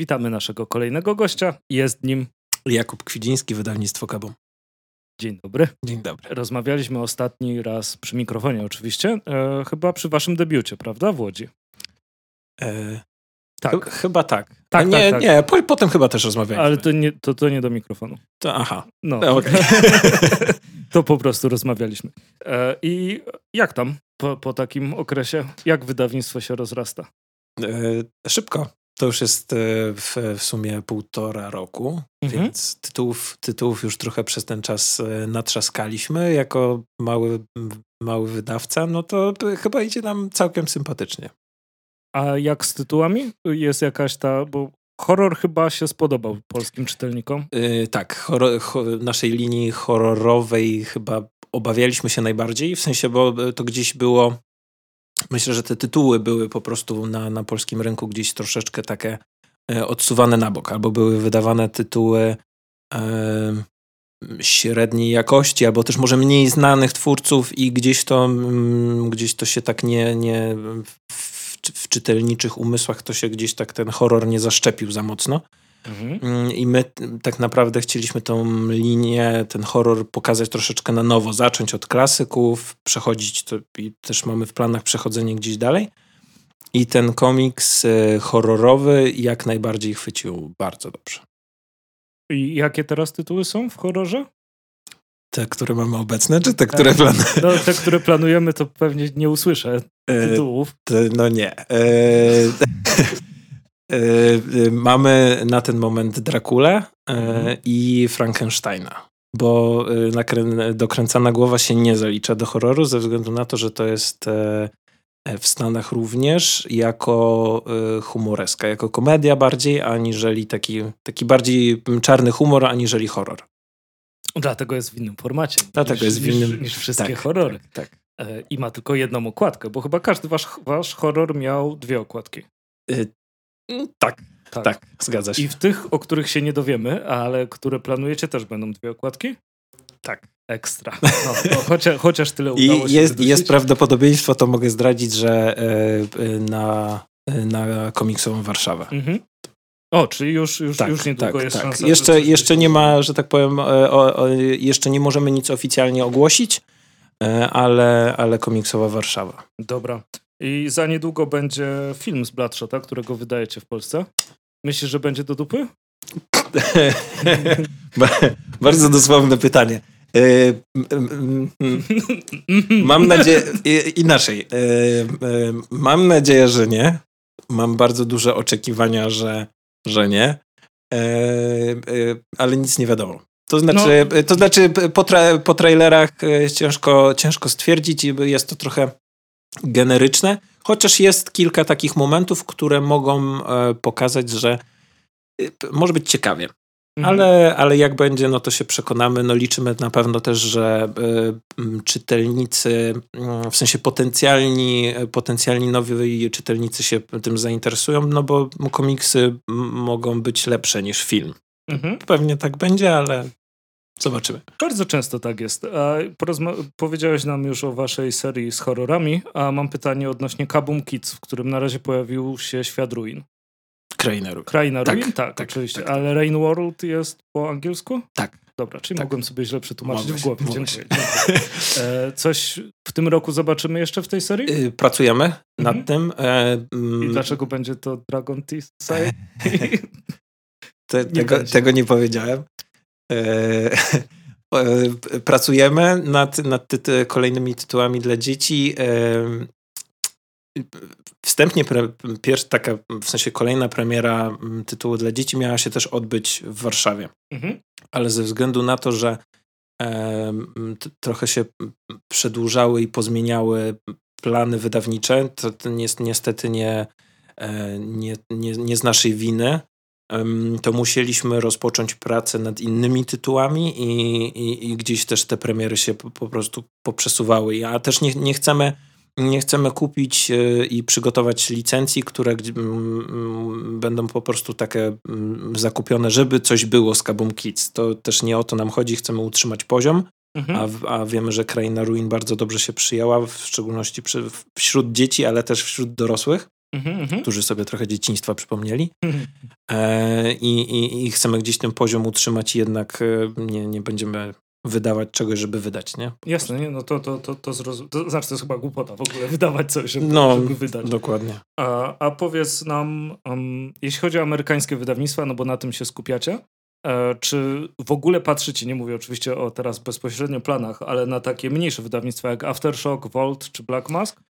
Witamy naszego kolejnego gościa. Jest nim Jakub Kwidziński, wydawnictwo Kabum. Dzień dobry. Dzień dobry. Rozmawialiśmy ostatni raz przy mikrofonie oczywiście, e, chyba przy waszym debiucie, prawda, w Łodzi? E, Tak. ch- chyba tak. Tak, nie, tak, tak. nie, po, potem chyba też rozmawialiśmy. Ale to nie, to, to nie do mikrofonu. To, aha, No, No, okej. to po prostu rozmawialiśmy. E, I jak tam po, po takim okresie? Jak wydawnictwo się rozrasta? e, szybko. To już jest e, w, w sumie półtora roku, Mhm. więc tytułów, tytułów już trochę przez ten czas e, natrzaskaliśmy. Jako mały, mały wydawca, no to chyba idzie nam całkiem sympatycznie. A jak z tytułami? Jest jakaś ta, bo horror chyba się spodobał polskim czytelnikom. E, tak, horror, ho, naszej linii horrorowej chyba obawialiśmy się najbardziej, w sensie, bo to gdzieś było. Myślę, że te tytuły były po prostu na, na polskim rynku gdzieś troszeczkę takie e, odsuwane na bok, albo były wydawane tytuły e, średniej jakości, albo też może mniej znanych twórców i gdzieś to, mm, gdzieś to się tak nie, nie w, w czytelniczych umysłach to się gdzieś tak ten horror nie zaszczepił za mocno. Mhm. Mm, I my tak naprawdę chcieliśmy tą linię, ten horror pokazać troszeczkę na nowo, zacząć od klasyków, przechodzić, to, i też mamy w planach przechodzenie gdzieś dalej. I ten komiks e, horrorowy jak najbardziej chwycił bardzo dobrze. I jakie teraz tytuły są w horrorze? Te, które mamy obecne, czy te, które planujemy? No, te, które planujemy, to pewnie nie usłyszę tytułów. No nie. E, e, e, mamy na ten moment Drakulę e, Mhm. i Frankensteina. Bo e, nakrę- dokręcana głowa się nie zalicza do horroru ze względu na to, że to jest e, e, w Stanach również jako e, humoreska, jako komedia bardziej, aniżeli taki, taki bardziej czarny humor, aniżeli horror. Dlatego jest w innym formacie. Dlatego niż, jest w innym- Niż, niż wszystkie tak, horrory. Tak, tak. E, I ma tylko jedną okładkę, bo chyba każdy wasz, wasz horror miał dwie okładki. Mm, tak, tak, zgadza się. I w tych, o których się nie dowiemy, ale które planujecie, też będą dwie okładki? Tak. Ekstra. No, no, chociaż, chociaż tyle I udało się jest, jest prawdopodobieństwo, to mogę zdradzić, że e, e, na, e, na komiksową Warszawę. Mhm. O, czyli już, już, Tak, już niedługo tak, jest tak. szansa. Jeszcze, jeszcze nie ma, że tak powiem, o, o, jeszcze nie możemy nic oficjalnie ogłosić, ale, ale komiksowa Warszawa. Dobra. I za niedługo będzie film z Bloodshota, którego wydajecie w Polsce. Myślisz, że będzie do dupy? Ba- Bardzo dosłowne pytanie. E, m, m, m, Mam nadzieję, i- inaczej. E, Mam nadzieję, że nie. Mam bardzo duże oczekiwania, że, że nie. Ale nic nie wiadomo. To znaczy, to znaczy po, tra po trailerach ciężko, ciężko stwierdzić i jest to trochę generyczne, chociaż jest kilka takich momentów, które mogą e, pokazać, że e, może być ciekawie. Mhm. Ale, ale jak będzie, no to się przekonamy. No liczymy na pewno też, że m, czytelnicy, mm, w sensie potencjalni, potencjalni nowi czytelnicy się tym zainteresują, no bo komiksy mogą być lepsze niż film. Mhm. Pewnie tak będzie, ale zobaczymy. Bardzo często tak jest. Porozma- powiedziałeś nam już o waszej serii z horrorami, a mam pytanie odnośnie Kabum Kids, w którym na razie pojawił się Świat Ruin. Kraineru. Kraina Tak, Ruin? Tak, tak, oczywiście. tak, tak. Ale Rain World jest po angielsku? Tak. Dobra, czyli Tak. mogłem sobie źle przetłumaczyć Mogłeś, w głowie. mogłeś. Dziękuję. dziękuję. E, coś w tym roku zobaczymy jeszcze w tej serii? Y, Pracujemy nad Mhm. tym. E, mm, I dlaczego będzie to Dragon Teeth? Te, tego, tego nie powiedziałem. E, e, pracujemy nad, nad kolejnymi tytułami dla dzieci. E, wstępnie pre, pierwsza taka, w sensie kolejna premiera mm, tytułu dla dzieci miała się też odbyć w Warszawie. Mhm. Ale ze względu na to, że e, t- trochę się przedłużały i pozmieniały plany wydawnicze, to, to nies- niestety nie, e, nie, nie, nie z naszej winy to musieliśmy rozpocząć pracę nad innymi tytułami i, i, i gdzieś też te premiery się po, po prostu poprzesuwały. A też nie, nie chcemy nie chcemy kupić e, i przygotować licencji, które będą po prostu takie zakupione, żeby coś było z Kabum Kids. To też nie o to nam chodzi, chcemy utrzymać poziom, Mhm. a, a wiemy, że Kraina Ruin bardzo dobrze się przyjęła, w szczególności przy, wśród dzieci, ale też wśród dorosłych. Mhm, mhm. którzy sobie trochę dzieciństwa przypomnieli. Mhm. E, i, i, I chcemy gdzieś ten poziom utrzymać, jednak e, nie, nie będziemy wydawać czegoś, żeby wydać, nie? Jasne, nie? No to, to, to, to, zrozum... to znaczy, to jest chyba głupota w ogóle wydawać coś, żeby, No, żeby wydać. Dokładnie. A, a powiedz nam, um, jeśli chodzi o amerykańskie wydawnictwa, no bo na tym się skupiacie, e, czy w ogóle patrzycie, nie mówię oczywiście o teraz bezpośrednio planach, ale na takie mniejsze wydawnictwa jak Aftershock, Vault czy Black Mask?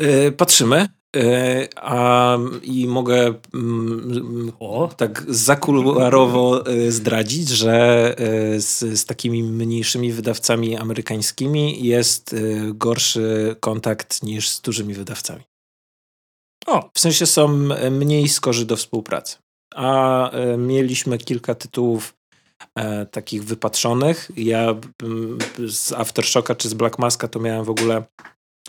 E, patrzymy. E, a, I mogę mm, tak zakuluarowo e, zdradzić, że e, z, z takimi mniejszymi wydawcami amerykańskimi jest gorszy kontakt niż z dużymi wydawcami. o, W sensie są mniej skorzy do współpracy. A mieliśmy kilka tytułów e, takich wypatrzonych. Ja mm, z Aftershocka czy z Black Maska to miałem w ogóle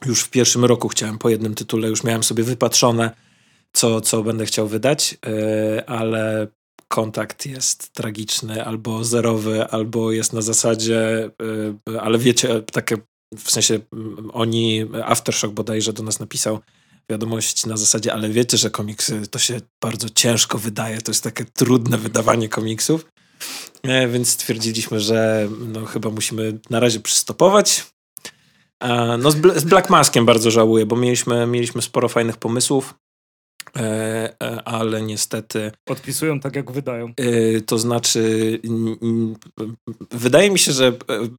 już w pierwszym roku chciałem po jednym tytule, już miałem sobie wypatrzone, co, co będę chciał wydać, e, ale kontakt jest tragiczny, albo zerowy, albo jest na zasadzie, e, ale wiecie, takie w sensie mm, oni, Aftershock bodajże do nas napisał wiadomość na zasadzie, ale wiecie, że komiksy to się bardzo ciężko wydaje, to jest takie trudne wydawanie komiksów, e, więc stwierdziliśmy, że no chyba musimy na razie przystopować. E, No z, Bl- z Black Maskiem bardzo żałuję, bo mieliśmy, mieliśmy sporo fajnych pomysłów, e, e, ale niestety odpisują tak jak wydają. To znaczy, wydaje mi się, że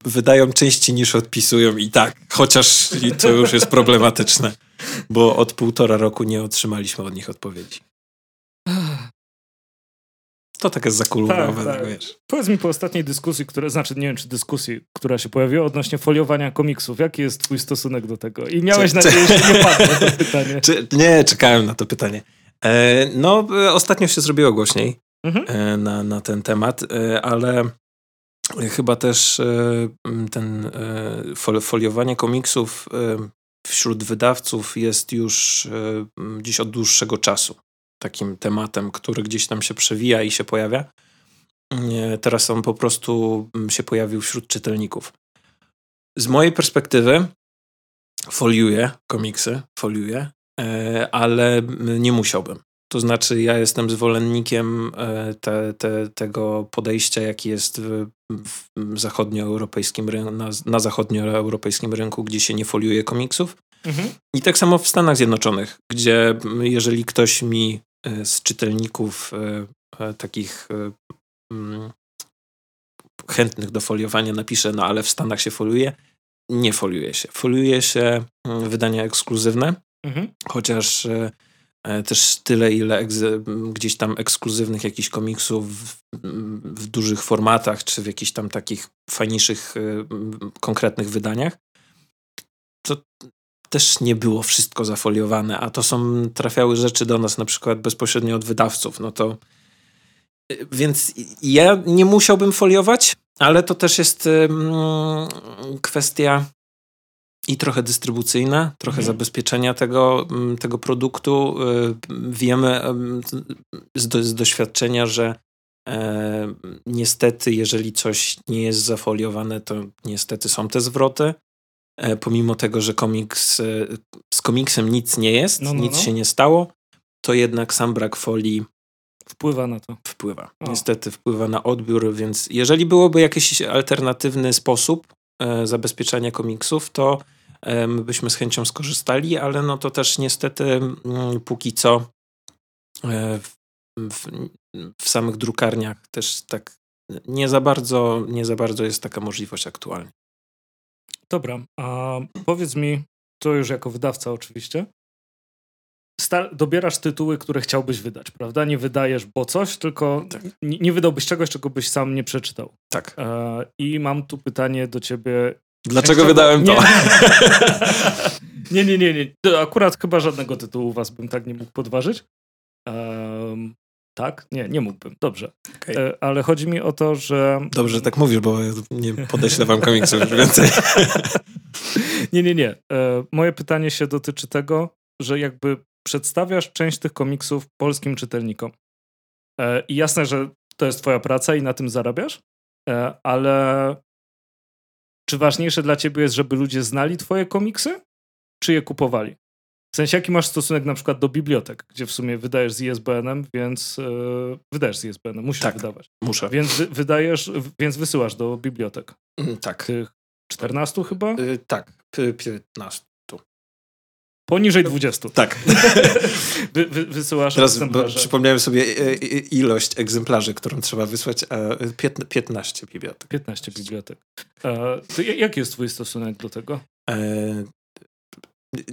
wydają częściej niż odpisują i tak, chociaż to już jest problematyczne, bo od półtora roku nie otrzymaliśmy od nich odpowiedzi. To tak jest zakulurowe, Tak, tak. wiesz. Powiedz mi po ostatniej dyskusji, która, znaczy nie wiem czy dyskusji, która się pojawiła odnośnie foliowania komiksów, jaki jest twój stosunek do tego? I miałeś Czy- nadzieję, że nie padło to pytanie. Czy, nie, czekałem na to pytanie. E, no, e, ostatnio się zrobiło głośniej Mhm. e, na, na ten temat, e, ale chyba też e, ten e, fol- foliowanie komiksów wśród wydawców jest już m, gdzieś od dłuższego czasu takim tematem, który gdzieś tam się przewija i się pojawia. Teraz on po prostu m, się pojawił wśród czytelników. Z mojej perspektywy foliuję komiksy, foliuję, e, ale nie musiałbym. To znaczy, ja jestem zwolennikiem e, te, te, tego podejścia, jaki jest w, w zachodnioeuropejskim rynku, na, na zachodnioeuropejskim rynku, gdzie się nie foliuje komiksów. Mhm. I tak samo w Stanach Zjednoczonych, gdzie m, jeżeli ktoś mi z czytelników e, e, takich e, mm, chętnych do foliowania napisze, no ale w Stanach się foliuje, nie foliuje się. Foliuje się mm, wydania ekskluzywne, Mhm. chociaż e, e, też tyle, ile egze, m, gdzieś tam ekskluzywnych jakichś komiksów w, w dużych formatach, czy w jakichś tam takich fajniejszych, e, konkretnych wydaniach, to też nie było wszystko zafoliowane, a to są, trafiały rzeczy do nas na przykład bezpośrednio od wydawców, no to e, więc ja nie musiałbym foliować, ale to też jest em, kwestia i trochę dystrybucyjna, trochę Mhm. zabezpieczenia tego, mm, tego produktu. Y, Wiemy em, z, do, z doświadczenia, że e, niestety, jeżeli coś nie jest zafoliowane, to niestety są te zwroty. E, pomimo tego, że komiks, e, z komiksem nic nie jest, No, no, nic no. się nie stało, to jednak sam brak folii Wpływa na to. wpływa. O. Niestety wpływa na odbiór, więc jeżeli byłoby jakiś alternatywny sposób e, zabezpieczania komiksów, to e, my byśmy z chęcią skorzystali, ale no to też niestety mm, póki co e, w, w, w samych drukarniach też tak nie za bardzo, nie za bardzo jest taka możliwość aktualnie. Dobra, a powiedz mi, to już jako wydawca oczywiście, dobierasz tytuły, które chciałbyś wydać, prawda? Nie wydajesz bo coś, tylko Tak. nie, wydałbyś czegoś, czego byś sam nie przeczytał. Tak. E, I mam tu pytanie do ciebie. Dlaczego wydałem to? Nie, nie, nie, nie. Akurat chyba żadnego tytułu was bym tak nie mógł podważyć. Em, tak? Nie, nie mógłbym. Dobrze. Okej. E, ale chodzi mi o to, że... Dobrze, że tak mówisz, bo ja nie podeślę wam komiksów już więcej. nie, nie, nie. E, moje pytanie się dotyczy tego, że jakby przedstawiasz część tych komiksów polskim czytelnikom. E, I jasne, że to jest twoja praca i na tym zarabiasz, e, ale czy ważniejsze dla ciebie jest, żeby ludzie znali twoje komiksy, czy je kupowali? W sensie, jaki masz stosunek na przykład do bibliotek, gdzie w sumie wydajesz z ISBN-em, więc yy, wydajesz z ISBN-em, musisz Tak. wydawać. Muszę. Więc wy, wydajesz, więc wysyłasz do bibliotek. Mm, Tak. Tych 14 chyba? Y, tak. P- 15. Poniżej 20. Tak. Wy, wy, wysyłasz Teraz przypomniałem sobie e, e, ilość egzemplarzy, którą trzeba wysłać, a e, piętna- 15 bibliotek. 15 bibliotek. To ja- jaki jest twój stosunek do tego? E,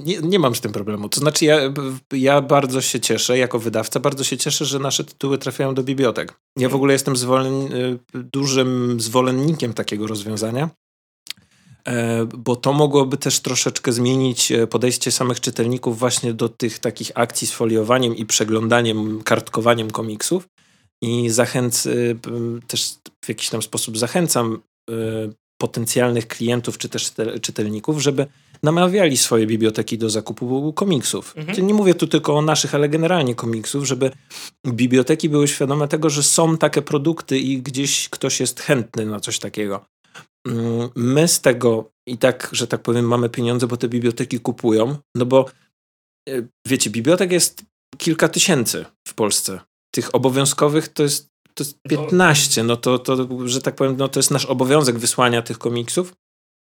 Nie, nie mam z tym problemu. To znaczy, ja, ja bardzo się cieszę, jako wydawca, bardzo się cieszę, że nasze tytuły trafiają do bibliotek. Ja w ogóle jestem zwolen, dużym zwolennikiem takiego rozwiązania, e, bo to mogłoby też troszeczkę zmienić e, podejście samych czytelników właśnie do tych takich akcji z foliowaniem i przeglądaniem, kartkowaniem komiksów. I zachęc, p- też w jakiś tam sposób zachęcam e, potencjalnych klientów czy też czytel- czytelników, żeby namawiali swoje biblioteki do zakupu komiksów. Mhm. Nie mówię tu tylko o naszych, ale generalnie komiksów, żeby biblioteki były świadome tego, że są takie produkty i gdzieś ktoś jest chętny na coś takiego. Mm, My z tego i tak, że tak powiem, mamy pieniądze, bo te biblioteki kupują, no bo e, wiecie, bibliotek jest kilka tysięcy w Polsce. Tych obowiązkowych to jest, to jest 15, no to, to, że tak powiem, no to jest nasz obowiązek wysłania tych komiksów.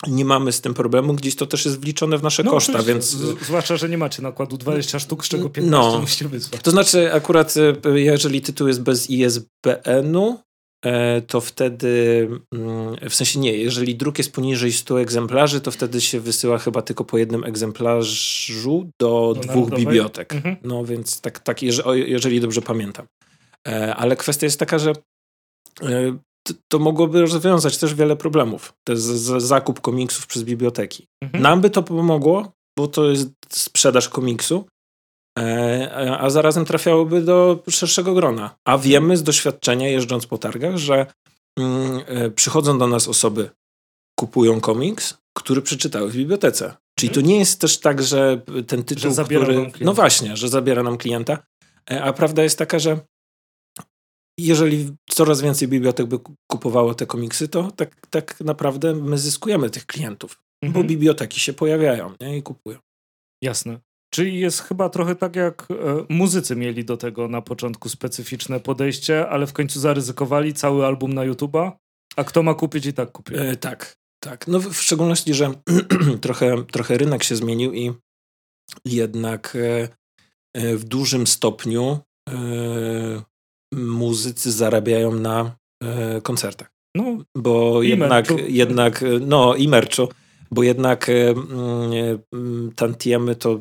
Nie mamy z tym problemu, gdzieś to też jest wliczone w nasze koszta, oczywiście. więc Z, zwłaszcza, że nie macie nakładu 20 sztuk, z czego 15 No. musicie wysłać. to znaczy, akurat e, jeżeli tytuł jest bez ISBN-u, e, to wtedy, mm, w sensie nie, jeżeli druk jest poniżej 100 egzemplarzy, to wtedy się wysyła chyba tylko po jednym egzemplarzu do, Do dwóch narodowej? bibliotek. Mhm. No więc tak, tak jeżeli dobrze pamiętam. E, Ale kwestia jest taka, że e, to mogłoby rozwiązać też wiele problemów. To zakup komiksów przez biblioteki. Mhm. Nam by to pomogło, bo to jest sprzedaż komiksu, e, a zarazem trafiałoby do szerszego grona. A wiemy z doświadczenia, jeżdżąc po targach, że mm, przychodzą do nas osoby, kupują komiks, który przeczytały w bibliotece. Czyli to nie jest też tak, że ten tytuł, zabiera który... No właśnie, że zabiera nam klienta. A prawda jest taka, że jeżeli coraz więcej bibliotek by ku- kupowało te komiksy, to tak, tak naprawdę my zyskujemy tych klientów, bo Mhm. biblioteki się pojawiają nie? i kupują. Jasne. Czyli jest chyba trochę tak, jak e, muzycy mieli do tego na początku specyficzne podejście, ale w końcu zaryzykowali cały album na YouTube'a, a kto ma kupić i tak kupi. E, tak, tak. No w, szczególności, że trochę, trochę rynek się zmienił i jednak e, e, w dużym stopniu muzycy zarabiają na e, koncertach. No, bo I jednak, jednak, e, no i merczu, bo jednak e, e, tantiemy to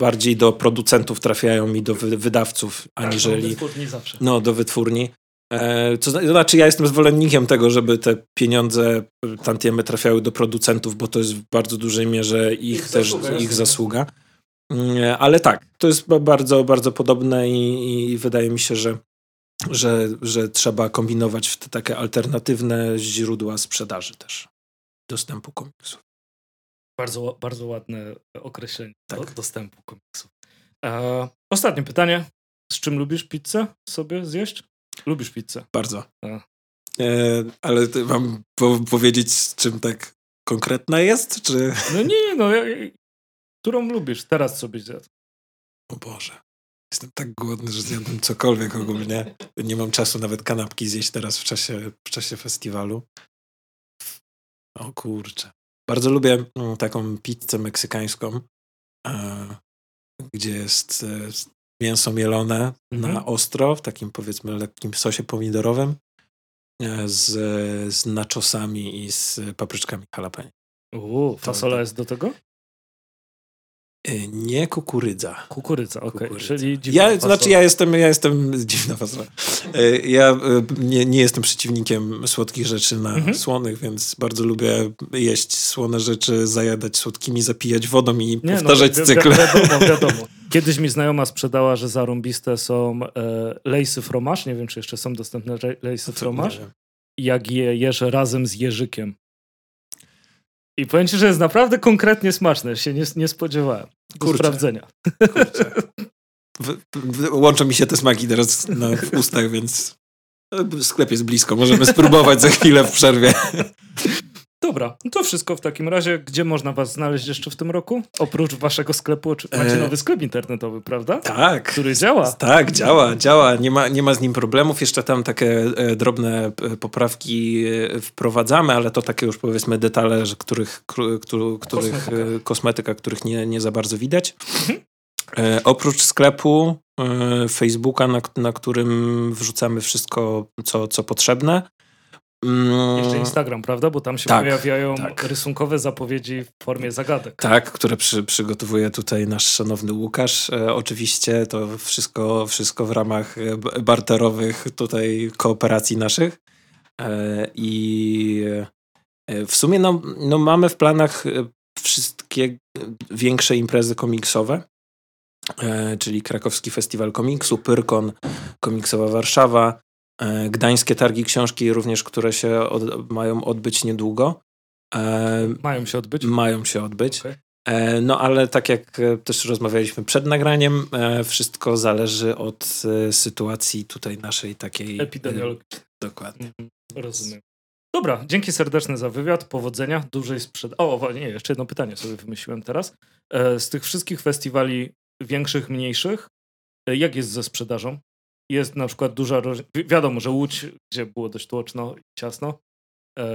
bardziej do producentów trafiają i do wy- wydawców, aniżeli wytwórni zawsze. no, do wytwórni. E, To to znaczy, ja jestem zwolennikiem tego, żeby te pieniądze, e, tantiemy trafiały do producentów, bo to jest w bardzo dużej mierze ich, Ich też zasługa, ich zasługa. Mm, Ale tak, to jest ba- bardzo, bardzo podobne i, i wydaje mi się, że, że, że trzeba kombinować w te takie alternatywne źródła sprzedaży też dostępu komiksów. Bardzo, bardzo ładne określenie Tak. do, dostępu komiksów. E, ostatnie pytanie. Z czym lubisz pizzę sobie zjeść? Lubisz pizzę. Bardzo. E, ale mam po- powiedzieć, z czym tak konkretna jest, czy... No nie, no ja, którą lubisz? Teraz sobie zjadł. O Boże. Jestem tak głodny, że zjadłem cokolwiek ogólnie. Nie mam czasu nawet kanapki zjeść teraz w czasie, w czasie festiwalu. O kurczę. Bardzo lubię mm, taką pizzę meksykańską, e, gdzie jest e, mięso mielone Mhm. na ostro, w takim powiedzmy lekkim sosie pomidorowym e, z, z nachosami i z papryczkami jalapeno. Uuu, fasola tak. jest do tego? E, Nie kukurydza. Kukurydza, okej. Kukurydza. Czyli dziwna Ja, fasola. znaczy ja jestem, ja jestem dziwna fasola. E, Ja e, nie, nie jestem przeciwnikiem słodkich rzeczy na Mhm. słonych, więc bardzo lubię jeść słone rzeczy, zajadać słodkimi, zapijać wodą i Nie, powtarzać no, wi-. Wiadomo, wiadomo. Kiedyś mi znajoma sprzedała, że zarąbiste są e, lejsy fromaż. Nie wiem, czy jeszcze są dostępne lejsy fromaż. Jak je jesz razem z jeżykiem. I powiem ci, że jest naprawdę konkretnie smaczne. Się nie, nie spodziewałem. Do Kurczę. sprawdzenia. Kurczę. W, w, łączą mi się te smaki teraz na, w ustach, więc sklep jest blisko. Możemy spróbować za chwilę w przerwie. Dobra, to wszystko w takim razie. Gdzie można was znaleźć jeszcze w tym roku? Oprócz waszego sklepu, czy macie E, nowy sklep internetowy, prawda? Tak. Który działa. Tak, działa, działa. Nie ma, nie ma z nim problemów. Jeszcze tam takie e, drobne e, poprawki e, wprowadzamy, ale to takie już powiedzmy detale, których, których Kosmetyka. kosmetyka, których nie, nie za bardzo widać. E, oprócz sklepu e, Facebooka, na, na którym wrzucamy wszystko, co, co potrzebne. Mm, Jeszcze Instagram, prawda? Bo tam się Tak, pojawiają tak. rysunkowe zapowiedzi w formie zagadek. Tak, które przy, przygotowuje tutaj nasz szanowny Łukasz. E, oczywiście to wszystko, wszystko w ramach e, barterowych tutaj kooperacji naszych. E, I e, w sumie no, no mamy w planach e, wszystkie większe imprezy komiksowe, e, czyli Krakowski Festiwal Komiksu, Pyrkon, Komiksowa Warszawa, Gdańskie Targi Książki również, które się od, mają odbyć niedługo. E, Mają się odbyć. mają się odbyć. Okej. E, No ale tak jak e, też rozmawialiśmy przed nagraniem, e, wszystko zależy od e, sytuacji tutaj naszej takiej. Epidemiologii. e, Dokładnie. Mhm, Rozumiem. Dobra, dzięki serdeczne za wywiad, powodzenia, dużej sprzed... O, nie, jeszcze jedno pytanie sobie wymyśliłem teraz. E, Z tych wszystkich festiwali większych, mniejszych, e, jak jest ze sprzedażą? Jest na przykład duża... wi- Wiadomo, że Łódź, gdzie było dość tłoczno i ciasno, e,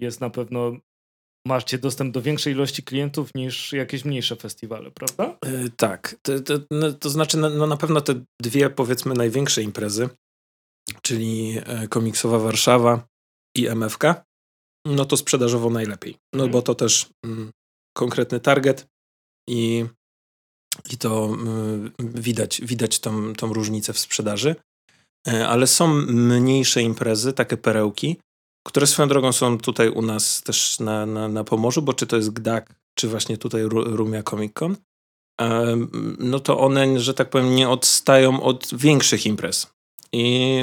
jest na pewno... Macie dostęp do większej ilości klientów niż jakieś mniejsze festiwale, prawda? E, Tak, to, to, no, to znaczy no, no na pewno te dwie powiedzmy największe imprezy, czyli e, Komiksowa Warszawa i MFK, no to sprzedażowo najlepiej. No Mhm. bo to też mm, konkretny target i, i to mm, widać, widać tą, tą różnicę w sprzedaży. E, Ale są mniejsze imprezy, takie perełki, które swoją drogą są tutaj u nas też na, na, na Pomorzu, bo czy to jest GDAK, czy właśnie tutaj Ru- Rumia Comic Con, em, no to one, że tak powiem, nie odstają od większych imprez. I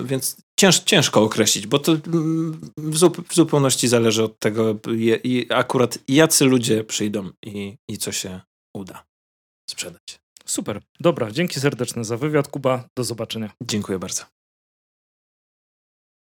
y, więc cięż, ciężko określić, bo to mm, w, w zupełności zależy od tego, je, akurat jacy ludzie przyjdą i, i co się uda sprzedać. Super. Dobra, dzięki serdeczne za wywiad. Kuba, do zobaczenia. Dziękuję bardzo.